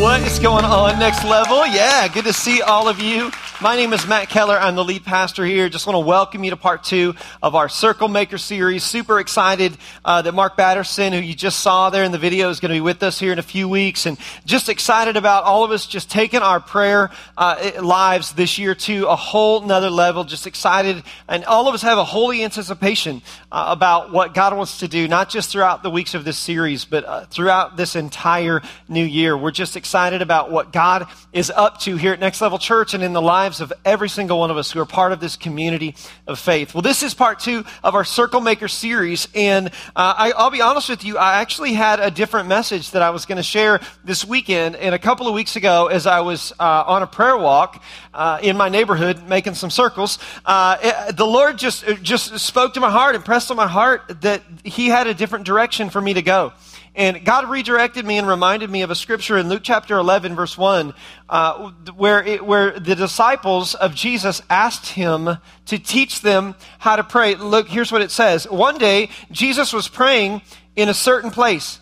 What is going on, next level? Yeah, good to see all of you. My name is Matt Keller. I'm the lead pastor here. Just want to welcome you to part two of our Circle Maker series. Super excited uh, that Mark Batterson, who you just saw there in the video, is going to be with us here in a few weeks. And just excited about all of us just taking our prayer uh, lives this year to a whole nother level. Just excited. And all of us have a holy anticipation uh, about what God wants to do, not just throughout the weeks of this series, but uh, throughout this entire new year. We're just excited about what God is up to here at Next Level Church and in the lives lives of every single one of us who are part of this community of faith. Well, this is part two of our Circle Maker series. And uh, I, will be honest with you, I actually had a different message that I was going to share this weekend. And a couple of weeks ago, as I was uh, on a prayer walk uh, in my neighborhood making some circles, uh, it, the Lord just, just spoke to my heart, impressed on my heart that He had a different direction for me to go. And God redirected me and reminded me of a scripture in Luke chapter 11, verse 1, uh, where, it, where the disciples of Jesus asked him to teach them how to pray. Look, here's what it says. One day, Jesus was praying in a certain place.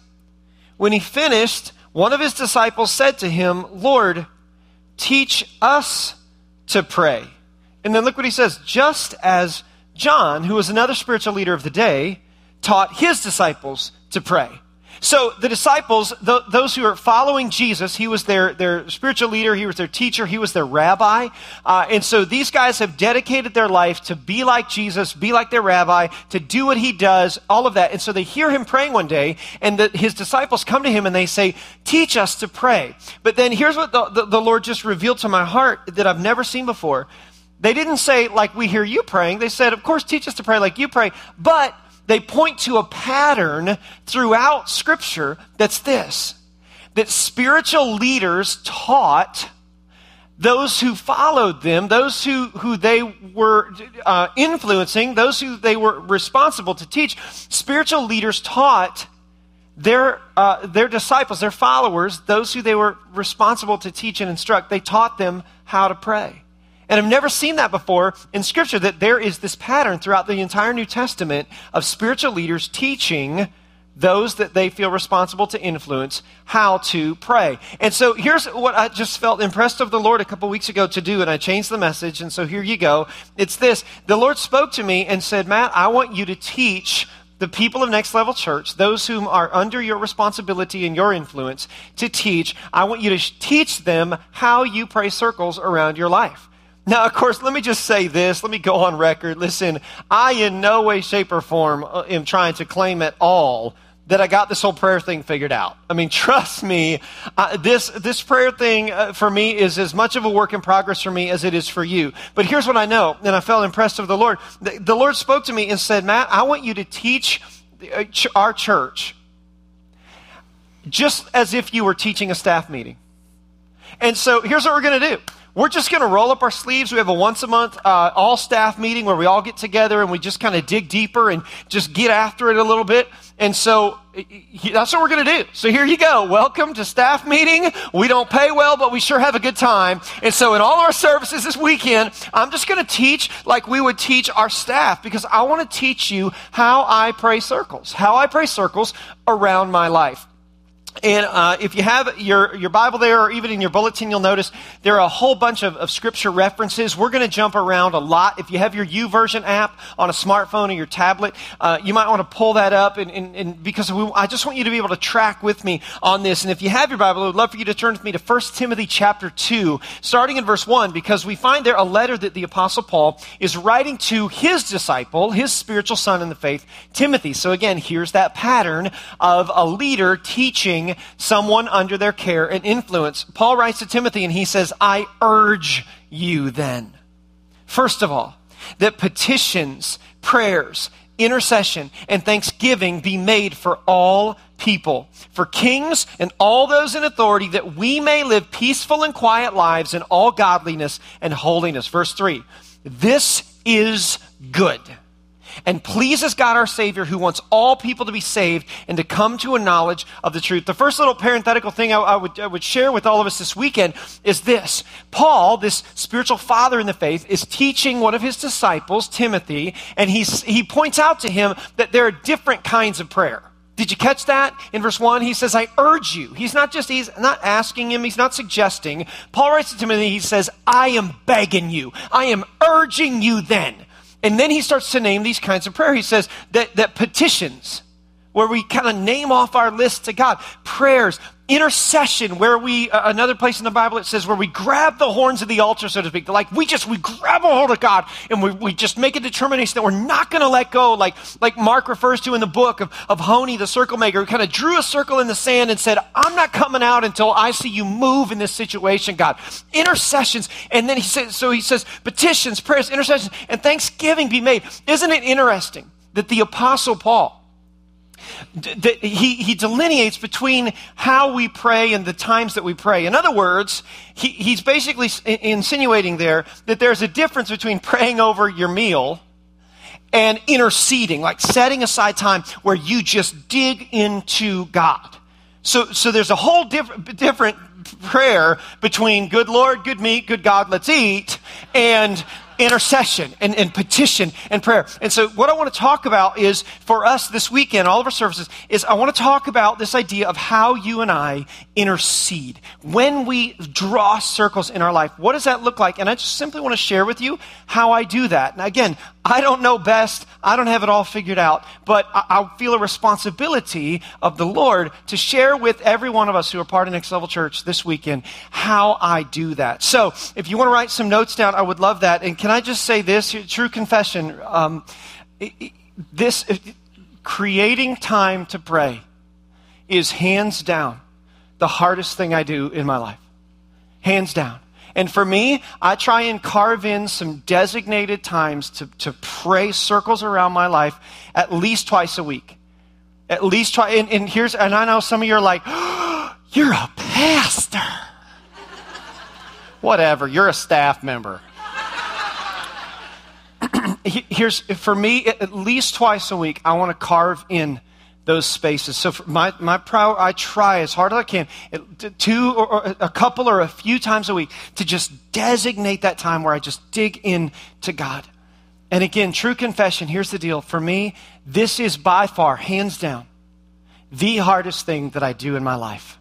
When he finished, one of his disciples said to him, Lord, teach us to pray. And then look what he says. Just as John, who was another spiritual leader of the day, taught his disciples to pray. So the disciples, th- those who are following Jesus, he was their, their spiritual leader, he was their teacher, he was their rabbi. Uh, and so these guys have dedicated their life to be like Jesus, be like their rabbi, to do what he does, all of that. And so they hear him praying one day, and the, his disciples come to him and they say, Teach us to pray. But then here's what the, the, the Lord just revealed to my heart that I've never seen before. They didn't say, like we hear you praying. They said, Of course, teach us to pray like you pray, but they point to a pattern throughout Scripture that's this that spiritual leaders taught those who followed them, those who, who they were uh, influencing, those who they were responsible to teach, spiritual leaders taught their, uh, their disciples, their followers, those who they were responsible to teach and instruct, they taught them how to pray. And I've never seen that before in Scripture, that there is this pattern throughout the entire New Testament of spiritual leaders teaching those that they feel responsible to influence how to pray. And so here's what I just felt impressed of the Lord a couple weeks ago to do, and I changed the message, and so here you go. It's this. The Lord spoke to me and said, Matt, I want you to teach the people of Next Level Church, those whom are under your responsibility and your influence, to teach. I want you to teach them how you pray circles around your life. Now, of course, let me just say this. Let me go on record. Listen, I in no way, shape, or form uh, am trying to claim at all that I got this whole prayer thing figured out. I mean, trust me, uh, this, this prayer thing uh, for me is as much of a work in progress for me as it is for you. But here's what I know, and I felt impressed of the Lord. The, the Lord spoke to me and said, Matt, I want you to teach uh, our church just as if you were teaching a staff meeting. And so here's what we're going to do. We're just going to roll up our sleeves. We have a once a month uh, all staff meeting where we all get together and we just kind of dig deeper and just get after it a little bit. And so that's what we're going to do. So here you go. Welcome to staff meeting. We don't pay well, but we sure have a good time. And so in all our services this weekend, I'm just going to teach like we would teach our staff because I want to teach you how I pray circles, how I pray circles around my life. And uh, if you have your, your Bible there, or even in your bulletin, you'll notice there are a whole bunch of, of scripture references. We're going to jump around a lot. If you have your YouVersion app on a smartphone or your tablet, uh, you might want to pull that up, and, and, and because we, I just want you to be able to track with me on this. And if you have your Bible, I would love for you to turn with me to 1 Timothy chapter 2, starting in verse 1, because we find there a letter that the Apostle Paul is writing to his disciple, his spiritual son in the faith, Timothy. So again, here's that pattern of a leader teaching someone under their care and influence. Paul writes to Timothy and he says, I urge you then, first of all, that petitions, prayers, intercession, and thanksgiving be made for all people, for kings and all those in authority, that we may live peaceful and quiet lives in all godliness and holiness. Verse 3 This is good and pleases God our Savior who wants all people to be saved and to come to a knowledge of the truth. The first little parenthetical thing I, I, would, I would share with all of us this weekend is this. Paul, this spiritual father in the faith, is teaching one of his disciples, Timothy, and he's, he points out to him that there are different kinds of prayer. Did you catch that? In verse 1, he says, I urge you. He's not just, he's not asking him, he's not suggesting. Paul writes to Timothy, he says, I am begging you. I am urging you then. And then he starts to name these kinds of prayer. He says that, that petitions, where we kind of name off our list to God, prayers, intercession where we uh, another place in the bible it says where we grab the horns of the altar so to speak. Like we just we grab a hold of god and we, we just make a determination that we're not going to let go like like mark refers to in the book of, of honi the circle maker who kind of drew a circle in the sand and said i'm not coming out until i see you move in this situation god. Intercessions and then he says so he says petitions prayers intercessions and thanksgiving be made. Isn't it interesting that the apostle paul he, he delineates between how we pray and the times that we pray. In other words, he, he's basically insinuating there that there's a difference between praying over your meal and interceding, like setting aside time where you just dig into God. So, so there's a whole diff- different prayer between good Lord, good meat, good God, let's eat, and intercession and, and petition and prayer. And so, what I want to talk about is for us this weekend, all of our services, is I want to talk about this idea of how you and I intercede. When we draw circles in our life, what does that look like? And I just simply want to share with you how I do that. And again, I don't know best, I don't have it all figured out, but I, I feel a responsibility of the Lord to share with every one of us who are part of Next Level Church this weekend how I do that. So, if you want to write some notes down, I would love that. And can I just say this? True confession. Um, this creating time to pray is hands down the hardest thing I do in my life. Hands down. And for me, I try and carve in some designated times to, to pray circles around my life at least twice a week. At least try. And, and here's, and I know some of you are like, oh, you're a pastor. Whatever, you're a staff member here's for me at least twice a week i want to carve in those spaces. So my, my power i try as hard as i can two or, or, a couple or a few times a week to just designate that time where i just dig in to god. And again true confession here's the deal. For me this is by far hands down the hardest thing that i do in my life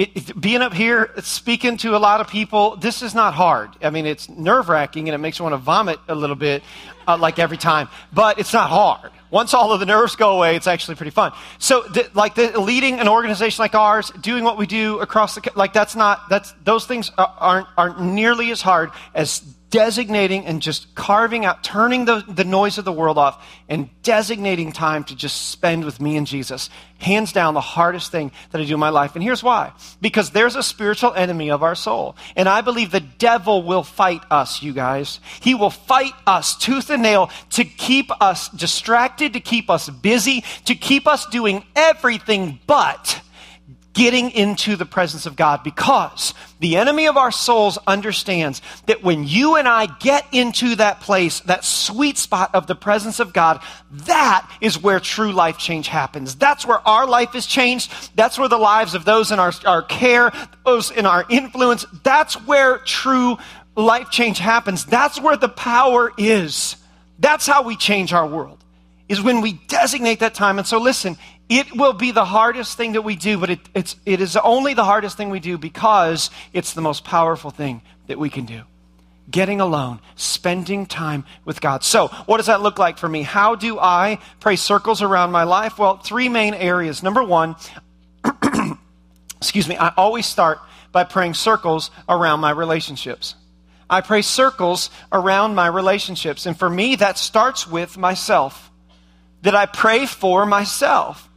it, being up here speaking to a lot of people, this is not hard. I mean, it's nerve wracking and it makes you want to vomit a little bit, uh, like every time, but it's not hard. Once all of the nerves go away, it's actually pretty fun. So, like the, leading an organization like ours, doing what we do across the like that's not that's those things aren't aren't nearly as hard as designating and just carving out, turning the, the noise of the world off and designating time to just spend with me and Jesus. Hands down, the hardest thing that I do in my life. And here's why. Because there's a spiritual enemy of our soul. And I believe the devil will fight us, you guys. He will fight us tooth and nail to keep us distracted, to keep us busy, to keep us doing everything but getting into the presence of God because the enemy of our souls understands that when you and I get into that place, that sweet spot of the presence of God, that is where true life change happens. That's where our life is changed. That's where the lives of those in our, our care, those in our influence, that's where true life change happens. That's where the power is. That's how we change our world, is when we designate that time. And so listen, it will be the hardest thing that we do, but it, it's, it is only the hardest thing we do because it's the most powerful thing that we can do. Getting alone, spending time with God. So, what does that look like for me? How do I pray circles around my life? Well, three main areas. Number one, excuse me, I always start by praying circles around my relationships. I pray circles around my relationships. And for me, that starts with myself. That I pray for myself.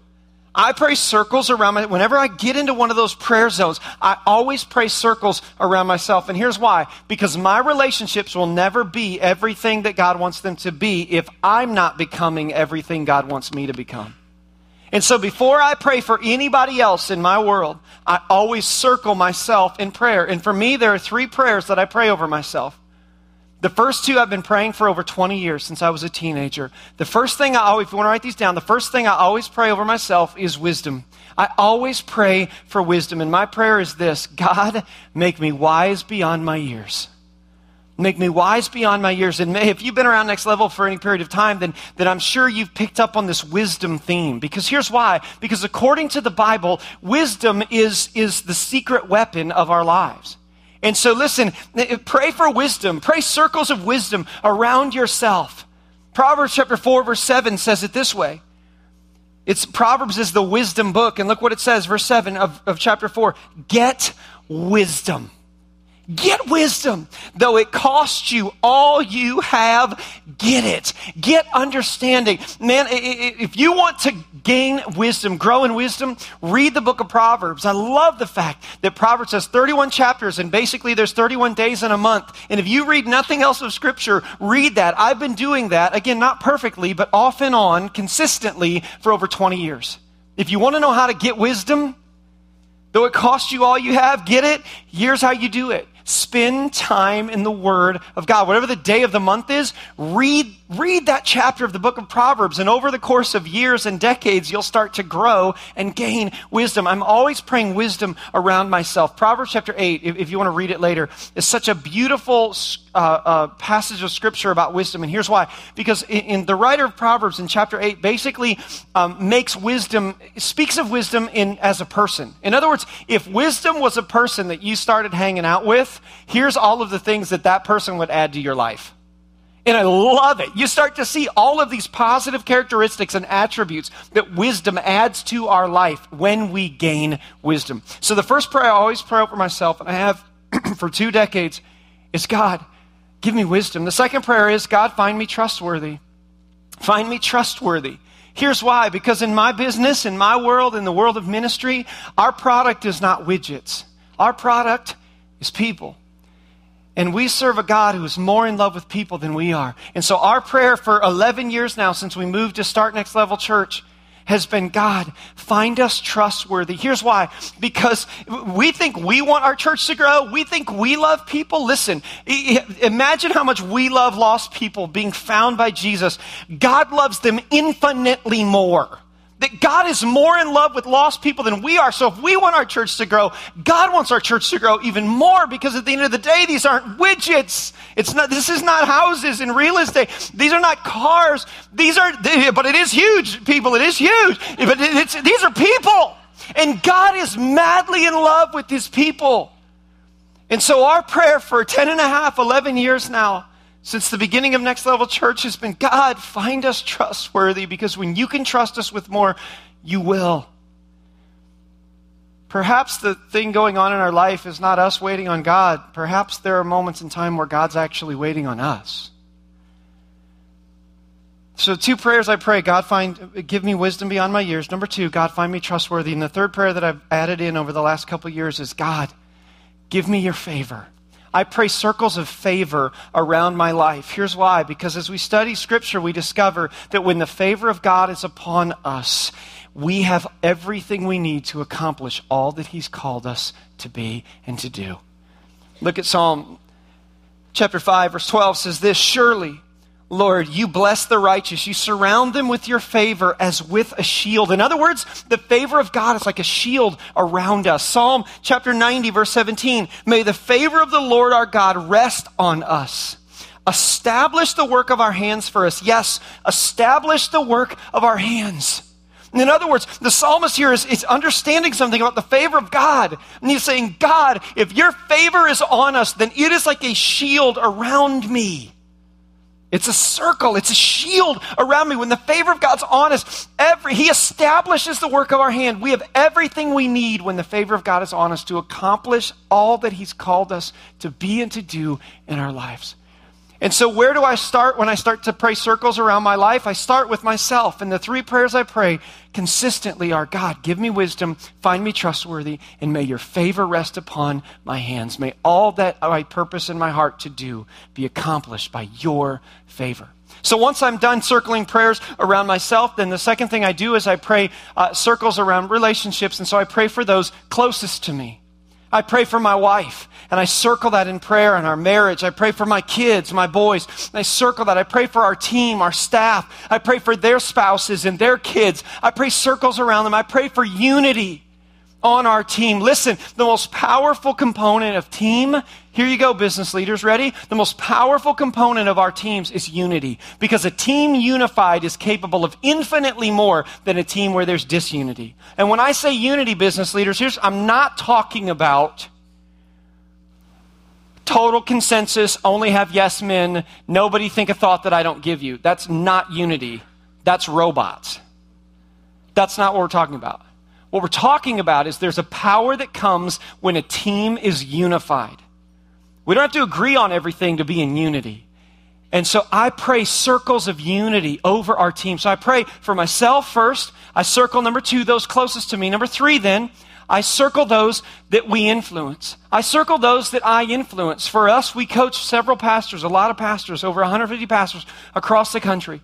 I pray circles around my, whenever I get into one of those prayer zones, I always pray circles around myself. And here's why. Because my relationships will never be everything that God wants them to be if I'm not becoming everything God wants me to become. And so before I pray for anybody else in my world, I always circle myself in prayer. And for me, there are three prayers that I pray over myself. The first two I've been praying for over 20 years since I was a teenager. The first thing I always, if you want to write these down, the first thing I always pray over myself is wisdom. I always pray for wisdom. And my prayer is this God, make me wise beyond my years. Make me wise beyond my years. And may, if you've been around Next Level for any period of time, then, then I'm sure you've picked up on this wisdom theme. Because here's why. Because according to the Bible, wisdom is, is the secret weapon of our lives. And so listen, eh, eh, pray for wisdom. Pray circles of wisdom around yourself. Proverbs chapter 4, verse 7 says it this way. It's Proverbs is the wisdom book. And look what it says, verse 7 of, of chapter 4. Get wisdom. Get wisdom. Though it costs you all you have, get it. Get understanding. Man, if you want to gain wisdom, grow in wisdom, read the book of Proverbs. I love the fact that Proverbs has 31 chapters and basically there's 31 days in a month. And if you read nothing else of scripture, read that. I've been doing that, again, not perfectly, but off and on, consistently for over 20 years. If you want to know how to get wisdom, though it costs you all you have, get it. Here's how you do it. Spend time in the Word of God. Whatever the day of the month is, read, read that chapter of the book of Proverbs. And over the course of years and decades, you'll start to grow and gain wisdom. I'm always praying wisdom around myself. Proverbs chapter 8, if, if you want to read it later, is such a beautiful uh, uh, passage of scripture about wisdom. And here's why. Because in, in the writer of Proverbs in chapter 8 basically um, makes wisdom, speaks of wisdom in, as a person. In other words, if wisdom was a person that you started hanging out with, here's all of the things that that person would add to your life. And I love it. You start to see all of these positive characteristics and attributes that wisdom adds to our life when we gain wisdom. So the first prayer I always pray over myself, and I have for two decades, is God, give me wisdom. The second prayer is God, find me trustworthy. Find me trustworthy. Here's why because in my business, in my world, in the world of ministry, our product is not widgets. Our product is people. And we serve a God who is more in love with people than we are. And so our prayer for 11 years now, since we moved to Start Next Level Church, has been God, find us trustworthy. Here's why. Because we think we want our church to grow. We think we love people. Listen, imagine how much we love lost people being found by Jesus. God loves them infinitely more. That God is more in love with lost people than we are. So if we want our church to grow, God wants our church to grow even more because at the end of the day, these aren't widgets. It's not, this is not houses and real estate. These are not cars. These are, but it is huge, people. It is huge. But it's, these are people. And God is madly in love with his people. And so our prayer for 10 and a half, 11 years now since the beginning of Next Level Church has been God, find us trustworthy because when you can trust us with more, you will. Perhaps the thing going on in our life is not us waiting on God. Perhaps there are moments in time where God's actually waiting on us. So, two prayers I pray God, find, give me wisdom beyond my years. Number two, God, find me trustworthy. And the third prayer that I've added in over the last couple years is God, give me your favor. I pray circles of favor around my life. Here's why because as we study Scripture, we discover that when the favor of God is upon us, we have everything we need to accomplish all that He's called us to be and to do. Look at Psalm chapter 5, verse 12 says this Surely Lord, you bless the righteous. You surround them with your favor as with a shield. In other words, the favor of God is like a shield around us. Psalm chapter 90, verse 17. May the favor of the Lord our God rest on us. Establish the work of our hands for us. Yes, establish the work of our hands. In other words, the psalmist here is, is understanding something about the favor of God. And he's saying, God, if your favor is on us, then it is like a shield around me. It's a circle, it's a shield around me. When the favor of God's on us, every, He establishes the work of our hand. We have everything we need when the favor of God is on us to accomplish all that He's called us to be and to do in our lives. And so, where do I start when I start to pray circles around my life? I start with myself. And the three prayers I pray consistently are God, give me wisdom, find me trustworthy, and may your favor rest upon my hands. May all that I purpose in my heart to do be accomplished by your favor. So once I'm done circling prayers around myself, then the second thing I do is I pray uh, circles around relationships. And so I pray for those closest to me. I pray for my wife and I circle that in prayer in our marriage. I pray for my kids, my boys. I circle that. I pray for our team, our staff. I pray for their spouses and their kids. I pray circles around them. I pray for unity. On our team. Listen, the most powerful component of team, here you go, business leaders, ready? The most powerful component of our teams is unity. Because a team unified is capable of infinitely more than a team where there's disunity. And when I say unity, business leaders, here's, I'm not talking about total consensus, only have yes men, nobody think a thought that I don't give you. That's not unity. That's robots. That's not what we're talking about. What we're talking about is there's a power that comes when a team is unified. We don't have to agree on everything to be in unity. And so I pray circles of unity over our team. So I pray for myself first. I circle number two, those closest to me. Number three, then, I circle those that we influence. I circle those that I influence. For us, we coach several pastors, a lot of pastors, over 150 pastors across the country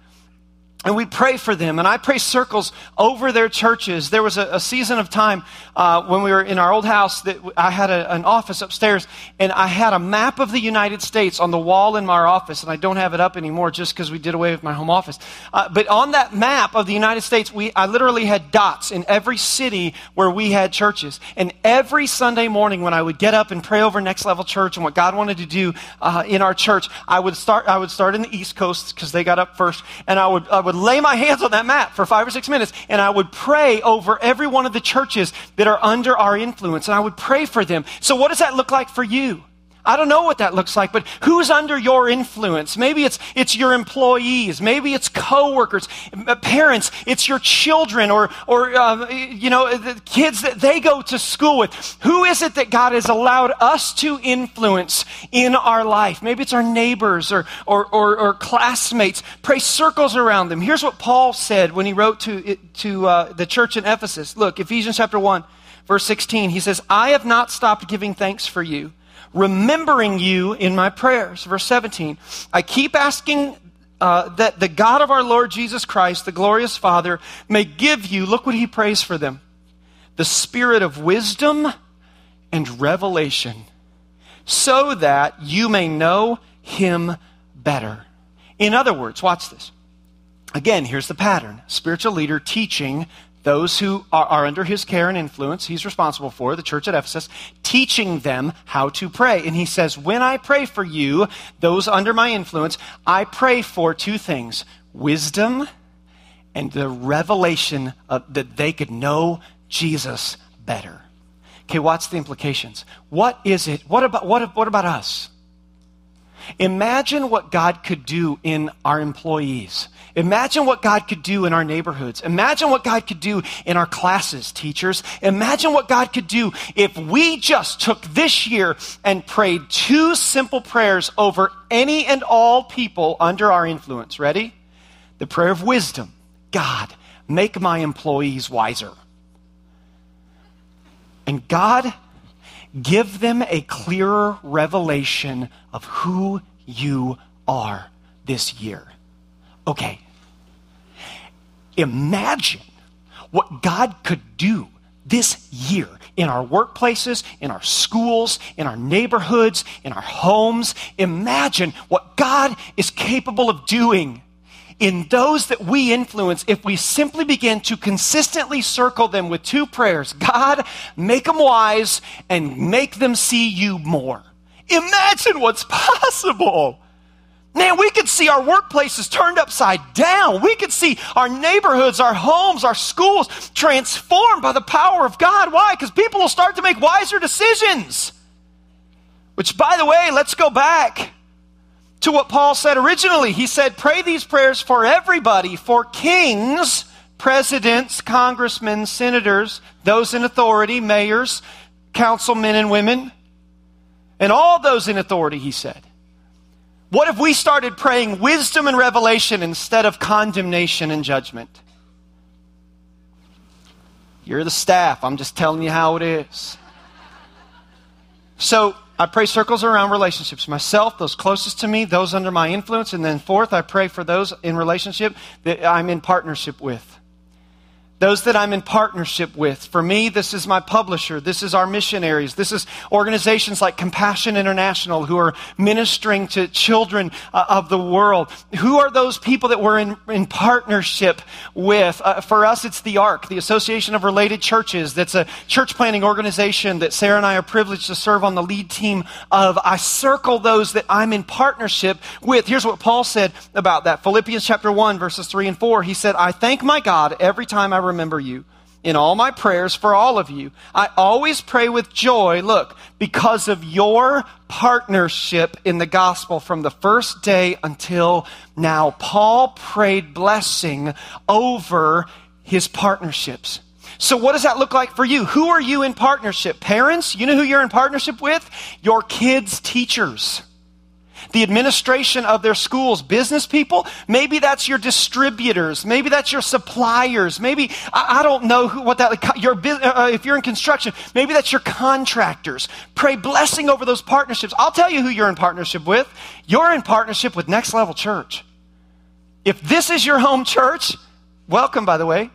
and we pray for them. And i pray circles over their churches. There was a, a season of time uh, when we were in our old house that i had a, an office upstairs and i had a map of the united states on the wall in my office and i don't have it up anymore just because we did away with my home office. Uh, but on that map of the united states we, i literally had dots in every city where we had churches. And every sunday morning when i would get up and pray over next level church and what god wanted to do uh, in our church i would start i would start in the east coast because they got up first and i would, I would would lay my hands on that map for five or six minutes and I would pray over every one of the churches that are under our influence and I would pray for them. So, what does that look like for you? I don't know what that looks like, but who's under your influence? Maybe it's, it's your employees. Maybe it's coworkers, uh, parents. It's your children or, or uh, you know, the kids that they go to school with. Who is it that God has allowed us to influence in our life? Maybe it's our neighbors or, or, or, or classmates. Pray circles around them. Here's what Paul said when he wrote to, to uh, the church in Ephesus. Look, Ephesians chapter 1, verse 16. He says, I have not stopped giving thanks for you remembering you in my prayers. Verse 17, I keep asking uh, that the God of our Lord Jesus Christ, the glorious Father, may give you, look what he prays for them, the spirit of wisdom and revelation, so that you may know him better. In other words, watch this. Again, here's the pattern spiritual leader teaching those who are, are, under his care and influence, he's responsible for, the church at Ephesus, teaching them how to pray. And he says, When I pray for you, those under my influence, I pray for two things wisdom and the revelation of, that they could know Jesus better. Okay, what's the implications? What is it? What about, what, what about us? Imagine what God could do in our employees. Imagine what God could do in our neighborhoods. Imagine what God could do in our classes, teachers. Imagine what God could do if we just took this year and prayed two simple prayers over any and all people under our influence. Ready? The prayer of wisdom God, make my employees wiser. And God, give them a clearer revelation of who you are this year. Okay. Imagine what God could do this year in our workplaces, in our schools, in our neighborhoods, in our homes. Imagine what God is capable of doing in those that we influence if we simply begin to consistently circle them with two prayers God, make them wise and make them see you more. Imagine what's possible. Man, we could see our workplaces turned upside down. We could see our neighborhoods, our homes, our schools transformed by the power of God. Why? Because people will start to make wiser decisions. Which, by the way, let's go back to what Paul said originally. He said, Pray these prayers for everybody, for kings, presidents, congressmen, senators, those in authority, mayors, councilmen and women, and all those in authority, he said. What if we started praying wisdom and revelation instead of condemnation and judgment? You're the staff. I'm just telling you how it is. So, I pray circles around relationships myself, those closest to me, those under my influence. And then, fourth, I pray for those in relationship that I'm in partnership with. Those that I'm in partnership with. For me, this is my publisher. This is our missionaries. This is organizations like Compassion International who are ministering to children uh, of the world. Who are those people that we're in, in partnership with? Uh, for us, it's the ARC, the Association of Related Churches. That's a church planting organization that Sarah and I are privileged to serve on the lead team of. I circle those that I'm in partnership with. Here's what Paul said about that. Philippians chapter 1, verses 3 and 4. He said, I thank my God every time I remember you in all my prayers for all of you. I always pray with joy, look, because of your partnership in the gospel from the first day until now. Paul prayed blessing over his partnerships. So, what does that look like for you? Who are you in partnership? Parents, you know who you're in partnership with? Your kids' teachers the administration of their schools, business people, maybe that's your distributors, maybe that's your suppliers, maybe, I, I don't know who, what that, your, uh, uh, if you're in construction, maybe that's your contractors. Pray blessing over those partnerships. I'll tell you who you're in partnership with. You're in partnership with Next Level Church. If this is your home church, welcome, by the way.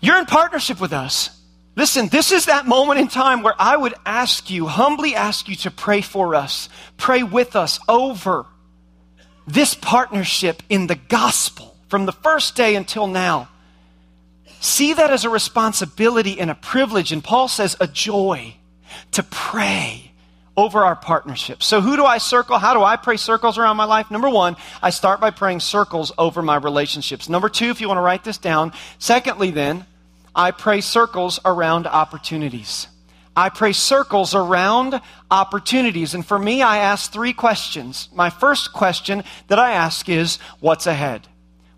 You're in partnership with us. Listen, this is that moment in time where I would ask you, humbly ask you to pray for us, pray with us over this partnership in the gospel from the first day until now. See that as a responsibility and a privilege, and Paul says a joy to pray over our partnership. So, who do I circle? How do I pray circles around my life? Number one, I start by praying circles over my relationships. Number two, if you want to write this down. Secondly, then, I pray circles around opportunities. I pray circles around opportunities. And for me, I ask three questions. My first question that I ask is, what's ahead?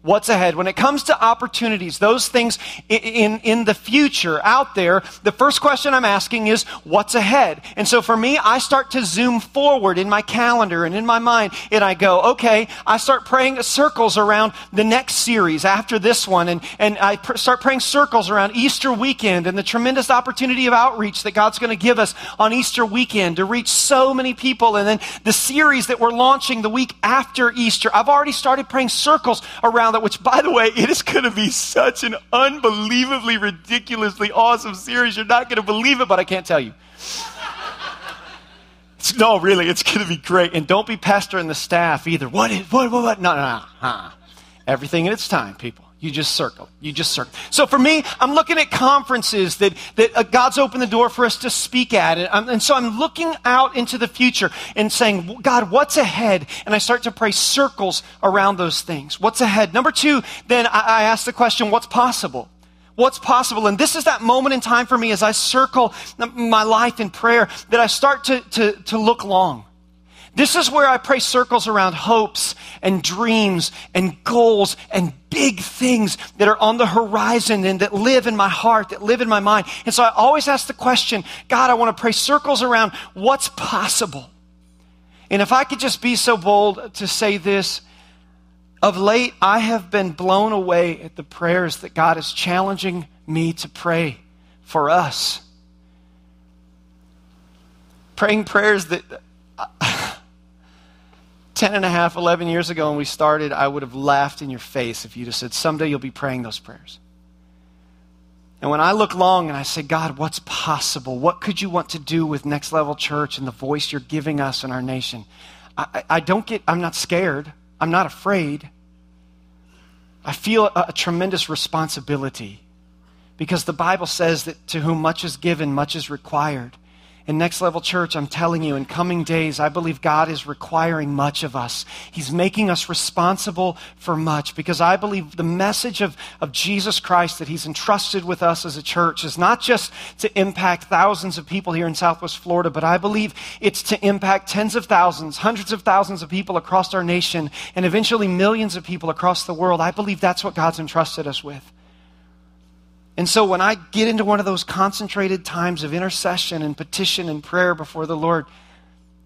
What's ahead. When it comes to opportunities, those things in, in, in, the future out there, the first question I'm asking is, what's ahead? And so for me, I start to zoom forward in my calendar and in my mind, and I go, okay, I start praying circles around the next series after this one, and, and I pr- start praying circles around Easter weekend and the tremendous opportunity of outreach that God's going to give us on Easter weekend to reach so many people, and then the series that we're launching the week after Easter. I've already started praying circles around which, by the way, it is going to be such an unbelievably, ridiculously awesome series. You're not going to believe it, but I can't tell you. no, really, it's going to be great. And don't be pestering the staff either. What is, what, what, what? No, no, no. Everything in its time, people. You just circle. You just circle. So for me, I'm looking at conferences that, that uh, God's opened the door for us to speak at. And, um, and so I'm looking out into the future and saying, God, what's ahead? And I start to pray circles around those things. What's ahead? Number two, then I, I ask the question, what's possible? What's possible? And this is that moment in time for me as I circle my life in prayer that I start to, to, to look long. This is where I pray circles around hopes and dreams and goals and big things that are on the horizon and that live in my heart, that live in my mind. And so I always ask the question God, I want to pray circles around what's possible. And if I could just be so bold to say this, of late, I have been blown away at the prayers that God is challenging me to pray for us. Praying prayers that. 10 and a half, 11 years ago when we started, I would have laughed in your face if you'd have said, Someday you'll be praying those prayers. And when I look long and I say, God, what's possible? What could you want to do with Next Level Church and the voice you're giving us in our nation? I, I don't get, I'm not scared. I'm not afraid. I feel a, a tremendous responsibility because the Bible says that to whom much is given, much is required. In Next Level Church, I'm telling you, in coming days, I believe God is requiring much of us. He's making us responsible for much because I believe the message of, of Jesus Christ that He's entrusted with us as a church is not just to impact thousands of people here in Southwest Florida, but I believe it's to impact tens of thousands, hundreds of thousands of people across our nation, and eventually millions of people across the world. I believe that's what God's entrusted us with. And so when I get into one of those concentrated times of intercession and petition and prayer before the Lord,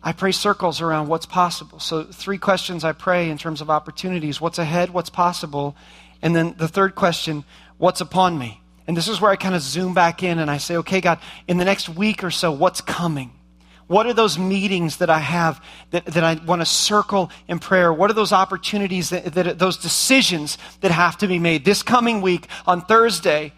I pray circles around what's possible. So, three questions I pray in terms of opportunities what's ahead, what's possible, and then the third question, what's upon me? And this is where I kind of zoom back in and I say, okay, God, in the next week or so, what's coming? What are those meetings that I have that, that I want to circle in prayer? What are those opportunities, that, that, those decisions that have to be made? This coming week on Thursday,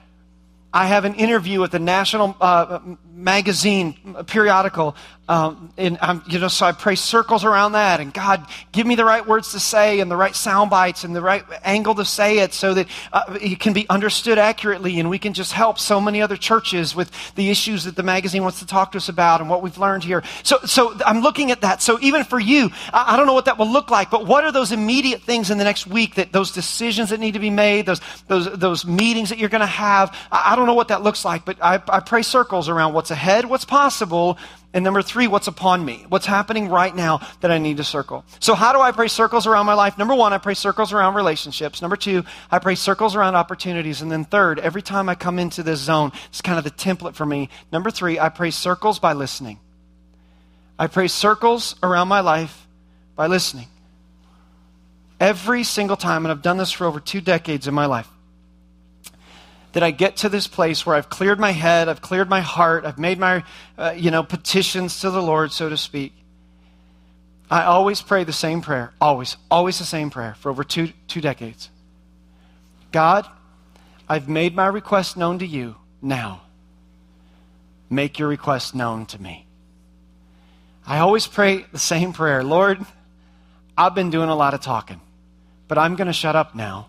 I have an interview with the national uh, magazine, periodical, um, and I'm, you know, so I pray circles around that, and God, give me the right words to say, and the right sound bites, and the right angle to say it, so that uh, it can be understood accurately, and we can just help so many other churches with the issues that the magazine wants to talk to us about, and what we've learned here. So, so I'm looking at that. So even for you, I, I don't know what that will look like, but what are those immediate things in the next week that those decisions that need to be made, those those those meetings that you're going to have? I, I, don't know what that looks like, but I, I pray circles around what's ahead, what's possible, and number three, what's upon me? What's happening right now that I need to circle? So, how do I pray circles around my life? Number one, I pray circles around relationships. Number two, I pray circles around opportunities. And then third, every time I come into this zone, it's kind of the template for me. Number three, I pray circles by listening. I pray circles around my life by listening. Every single time, and I've done this for over two decades in my life that I get to this place where I've cleared my head, I've cleared my heart, I've made my, uh, you know, petitions to the Lord, so to speak. I always pray the same prayer, always, always the same prayer for over two, two decades. God, I've made my request known to you. Now, make your request known to me. I always pray the same prayer Lord, I've been doing a lot of talking, but I'm going to shut up now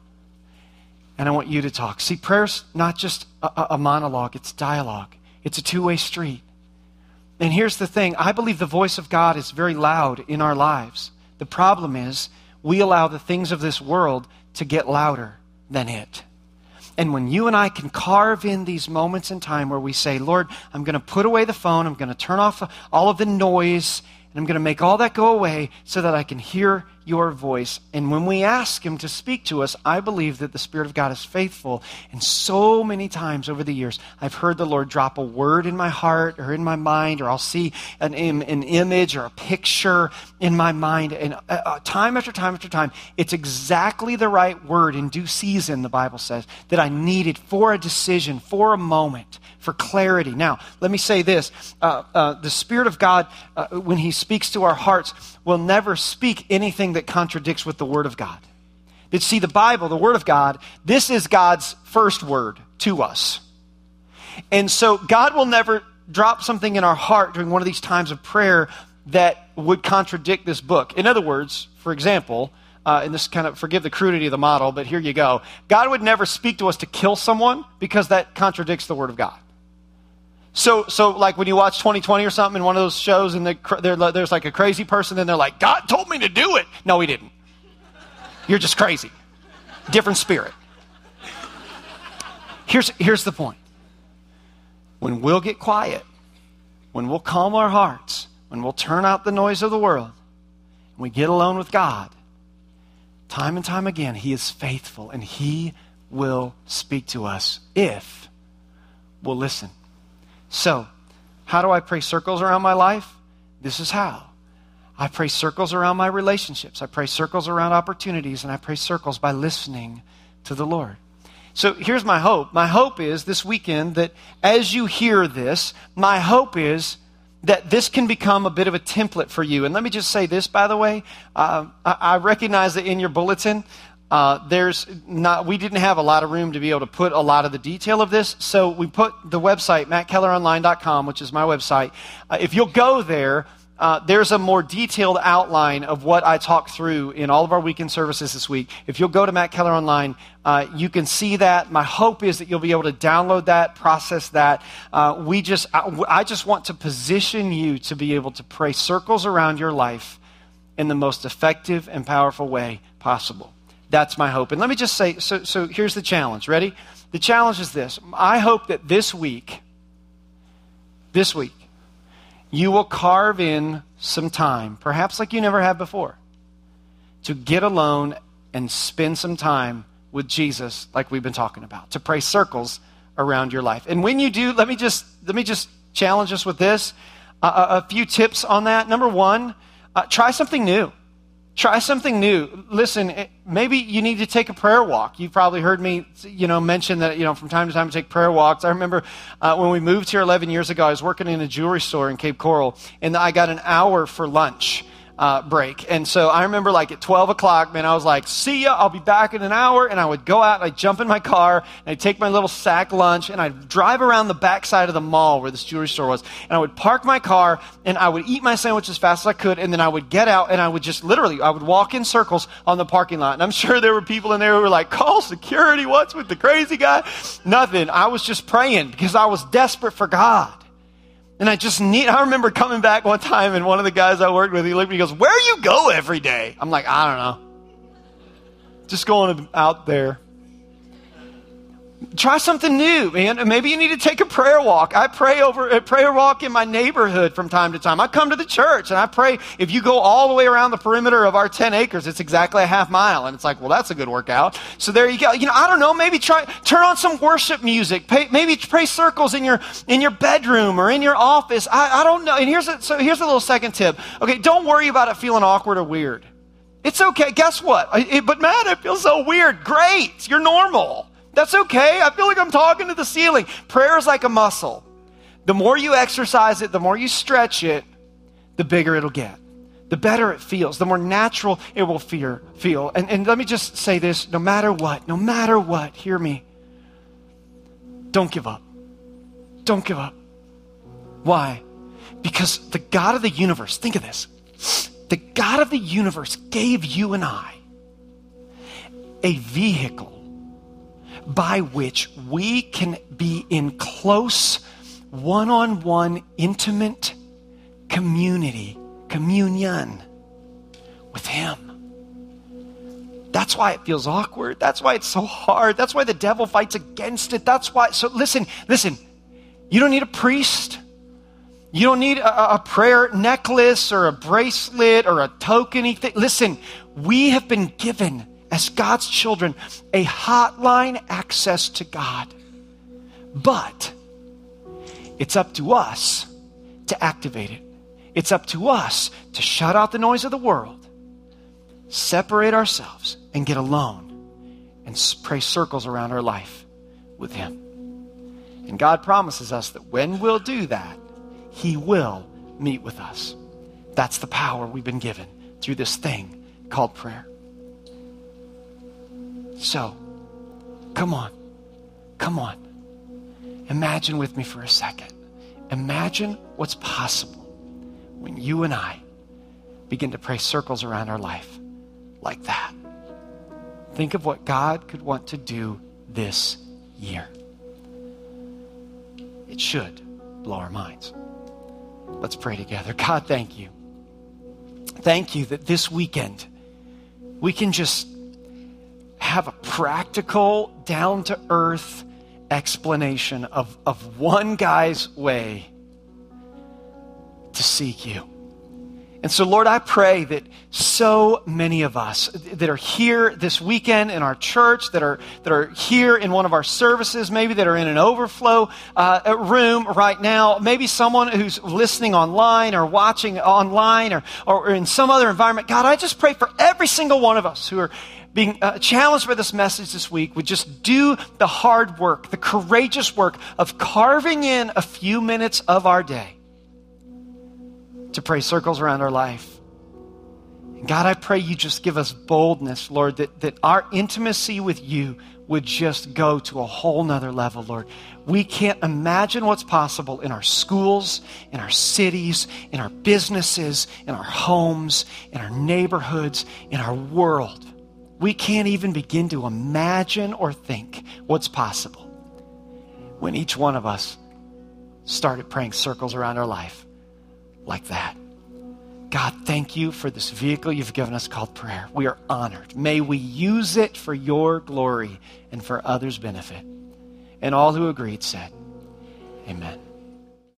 and I want you to talk. See, prayer's not just a, a monologue, it's dialogue, it's a two way street. And here's the thing I believe the voice of God is very loud in our lives. The problem is, we allow the things of this world to get louder than it. And when you and I can carve in these moments in time where we say, Lord, I'm going to put away the phone, I'm going to turn off all of the noise, and I'm going to make all that go away so that I can hear your voice. And when we ask Him to speak to us, I believe that the Spirit of God is faithful. And so many times over the years, I've heard the Lord drop a word in my heart or in my mind, or I'll see an, an image or a picture in my mind. And uh, uh, time after time after time, it's exactly the right word in due season, the Bible says, that I needed for a decision, for a moment for clarity. Now, let me say this uh, uh, the Spirit of God, uh, when He speaks to our hearts, will never speak anything that contradicts with the Word of God. But see, the Bible, the Word of God, this is God's first word to us. And so God will never drop something in our heart during one of these times of prayer that would contradict this book. In other words, for example, uh, and this kind of forgive the crudity of the model, but here you go. God would never speak to us to kill someone because that contradicts the Word of God. So, so like when you watch 2020 or something in one of those shows and there's like a crazy person and they're like, God told me to do it. No, he didn't. You're just crazy. Different spirit. Here's, here's the point. When we'll get quiet, when we'll calm our hearts, when we'll turn out the noise of the world, and we get alone with God, time and time again, He is faithful and He will speak to us if we'll listen. So, how do I pray circles around my life? This is how. I pray circles around my relationships. I pray circles around opportunities, and I pray circles by listening to the Lord. So here's my hope. My hope is this weekend that as you hear this, my hope is that this can become a bit of a template for you. And let me just say this, by the way. Uh, I recognize that in your bulletin, uh, there's not, we didn't have a lot of room to be able to put a lot of the detail of this, so we put the website, mattkelleronline.com, which is my website. Uh, if you'll go there, uh, there's a more detailed outline of what I talked through in all of our weekend services this week. If you'll go to Matt Keller Online, uh, you can see that. My hope is that you'll be able to download that, process that. Uh, we just, I, I just want to position you to be able to pray circles around your life in the most effective and powerful way possible. That's my hope. And let me just say so, so here's the challenge. Ready? The challenge is this I hope that this week, this week, you will carve in some time, perhaps like you never have before, to get alone and spend some time with Jesus, like we've been talking about, to pray circles around your life. And when you do, let me just let me just challenge us with this: uh, a, few tips on that. Number one, uh, try something new. Try something new. Listen, eh, maybe you need to take a prayer walk. You've probably heard me, you know, mention that, you know, from time to time I take prayer walks. I remember uh, when we moved here 11 years ago, I was working in a jewelry store in Cape Coral, and I got an hour for lunch uh, break. And so I remember like at 12 o'clock, man, I was like, see ya, I'll be back in an hour. And I would go out and I'd jump in my car and I'd take my little sack lunch and I'd drive around the backside of the mall where this jewelry store was. And I would park my car and I would eat my sandwich as fast as I could. And then I would get out and I would just literally, I would walk in circles on the parking lot. And I'm sure there were people in there who were like, call security. What's with the crazy guy? Nothing. I was just praying because I was desperate for God. And I just need, I remember coming back one time and one of the guys I worked with, he looked at me and goes, Where you go every day? I'm like, I don't know. Just going out there. Try something new, man. Maybe you need to take a prayer walk. I pray over a prayer walk in my neighborhood from time to time. I come to the church and I pray. If you go all the way around the perimeter of our 10 acres, it's exactly a half mile. And it's like, well, that's a good workout. So there you go. You know, I don't know. Maybe try, turn on some worship music. Pay, maybe pray circles in your, in your bedroom or in your office. I, I don't know. And here's a, so here's a little second tip. Okay. Don't worry about it feeling awkward or weird. It's okay. Guess what? It, but man, it feels so weird. Great. You're normal. That's okay. I feel like I'm talking to the ceiling. Prayer is like a muscle. The more you exercise it, the more you stretch it, the bigger it'll get. The better it feels, the more natural it will fear, feel. And, and let me just say this no matter what, no matter what, hear me. Don't give up. Don't give up. Why? Because the God of the universe, think of this. The God of the universe gave you and I a vehicle by which we can be in close, one on one, intimate community, communion with Him. That's why it feels awkward. That's why it's so hard. That's why the devil fights against it. That's why. So listen, listen. You don't need a priest. You don't need a, a prayer necklace or a bracelet or a token. Listen, we have been given as God's children, a hotline access to God. But it's up to us to activate it. It's up to us to shut out the noise of the world, separate ourselves, and get alone and pray circles around our life with Him. And God promises us that when we'll do that, He will meet with us. That's the power we've been given through this thing called prayer. So, come on. Come on. Imagine with me for a second. Imagine what's possible when you and I begin to pray circles around our life like that. Think of what God could want to do this year. It should blow our minds. Let's pray together. God, thank you. Thank you that this weekend we can just have a practical, down to earth explanation of, of one guy's way to seek you. And so, Lord, I pray that so many of us that are here this weekend in our church, that are, that are here in one of our services, maybe that are in an overflow uh, room right now, maybe someone who's listening online or watching online or, or in some other environment, God, I just pray for every single one of us who are being uh, challenged by this message this week would just do the hard work, the courageous work of carving in a few minutes of our day to pray circles around our life. God, I pray you just give us boldness, Lord, that, that our intimacy with you would just go to a whole nother level, Lord. We can't imagine what's possible in our schools, in our cities, in our businesses, in our homes, in our neighborhoods, in our world we can't even begin to imagine or think what's possible when each one of us started praying circles around our life like that. God, thank you for this vehicle you've given us called prayer. We are honored. May we use it for your glory and for others' benefit. And all who agreed said, Amen.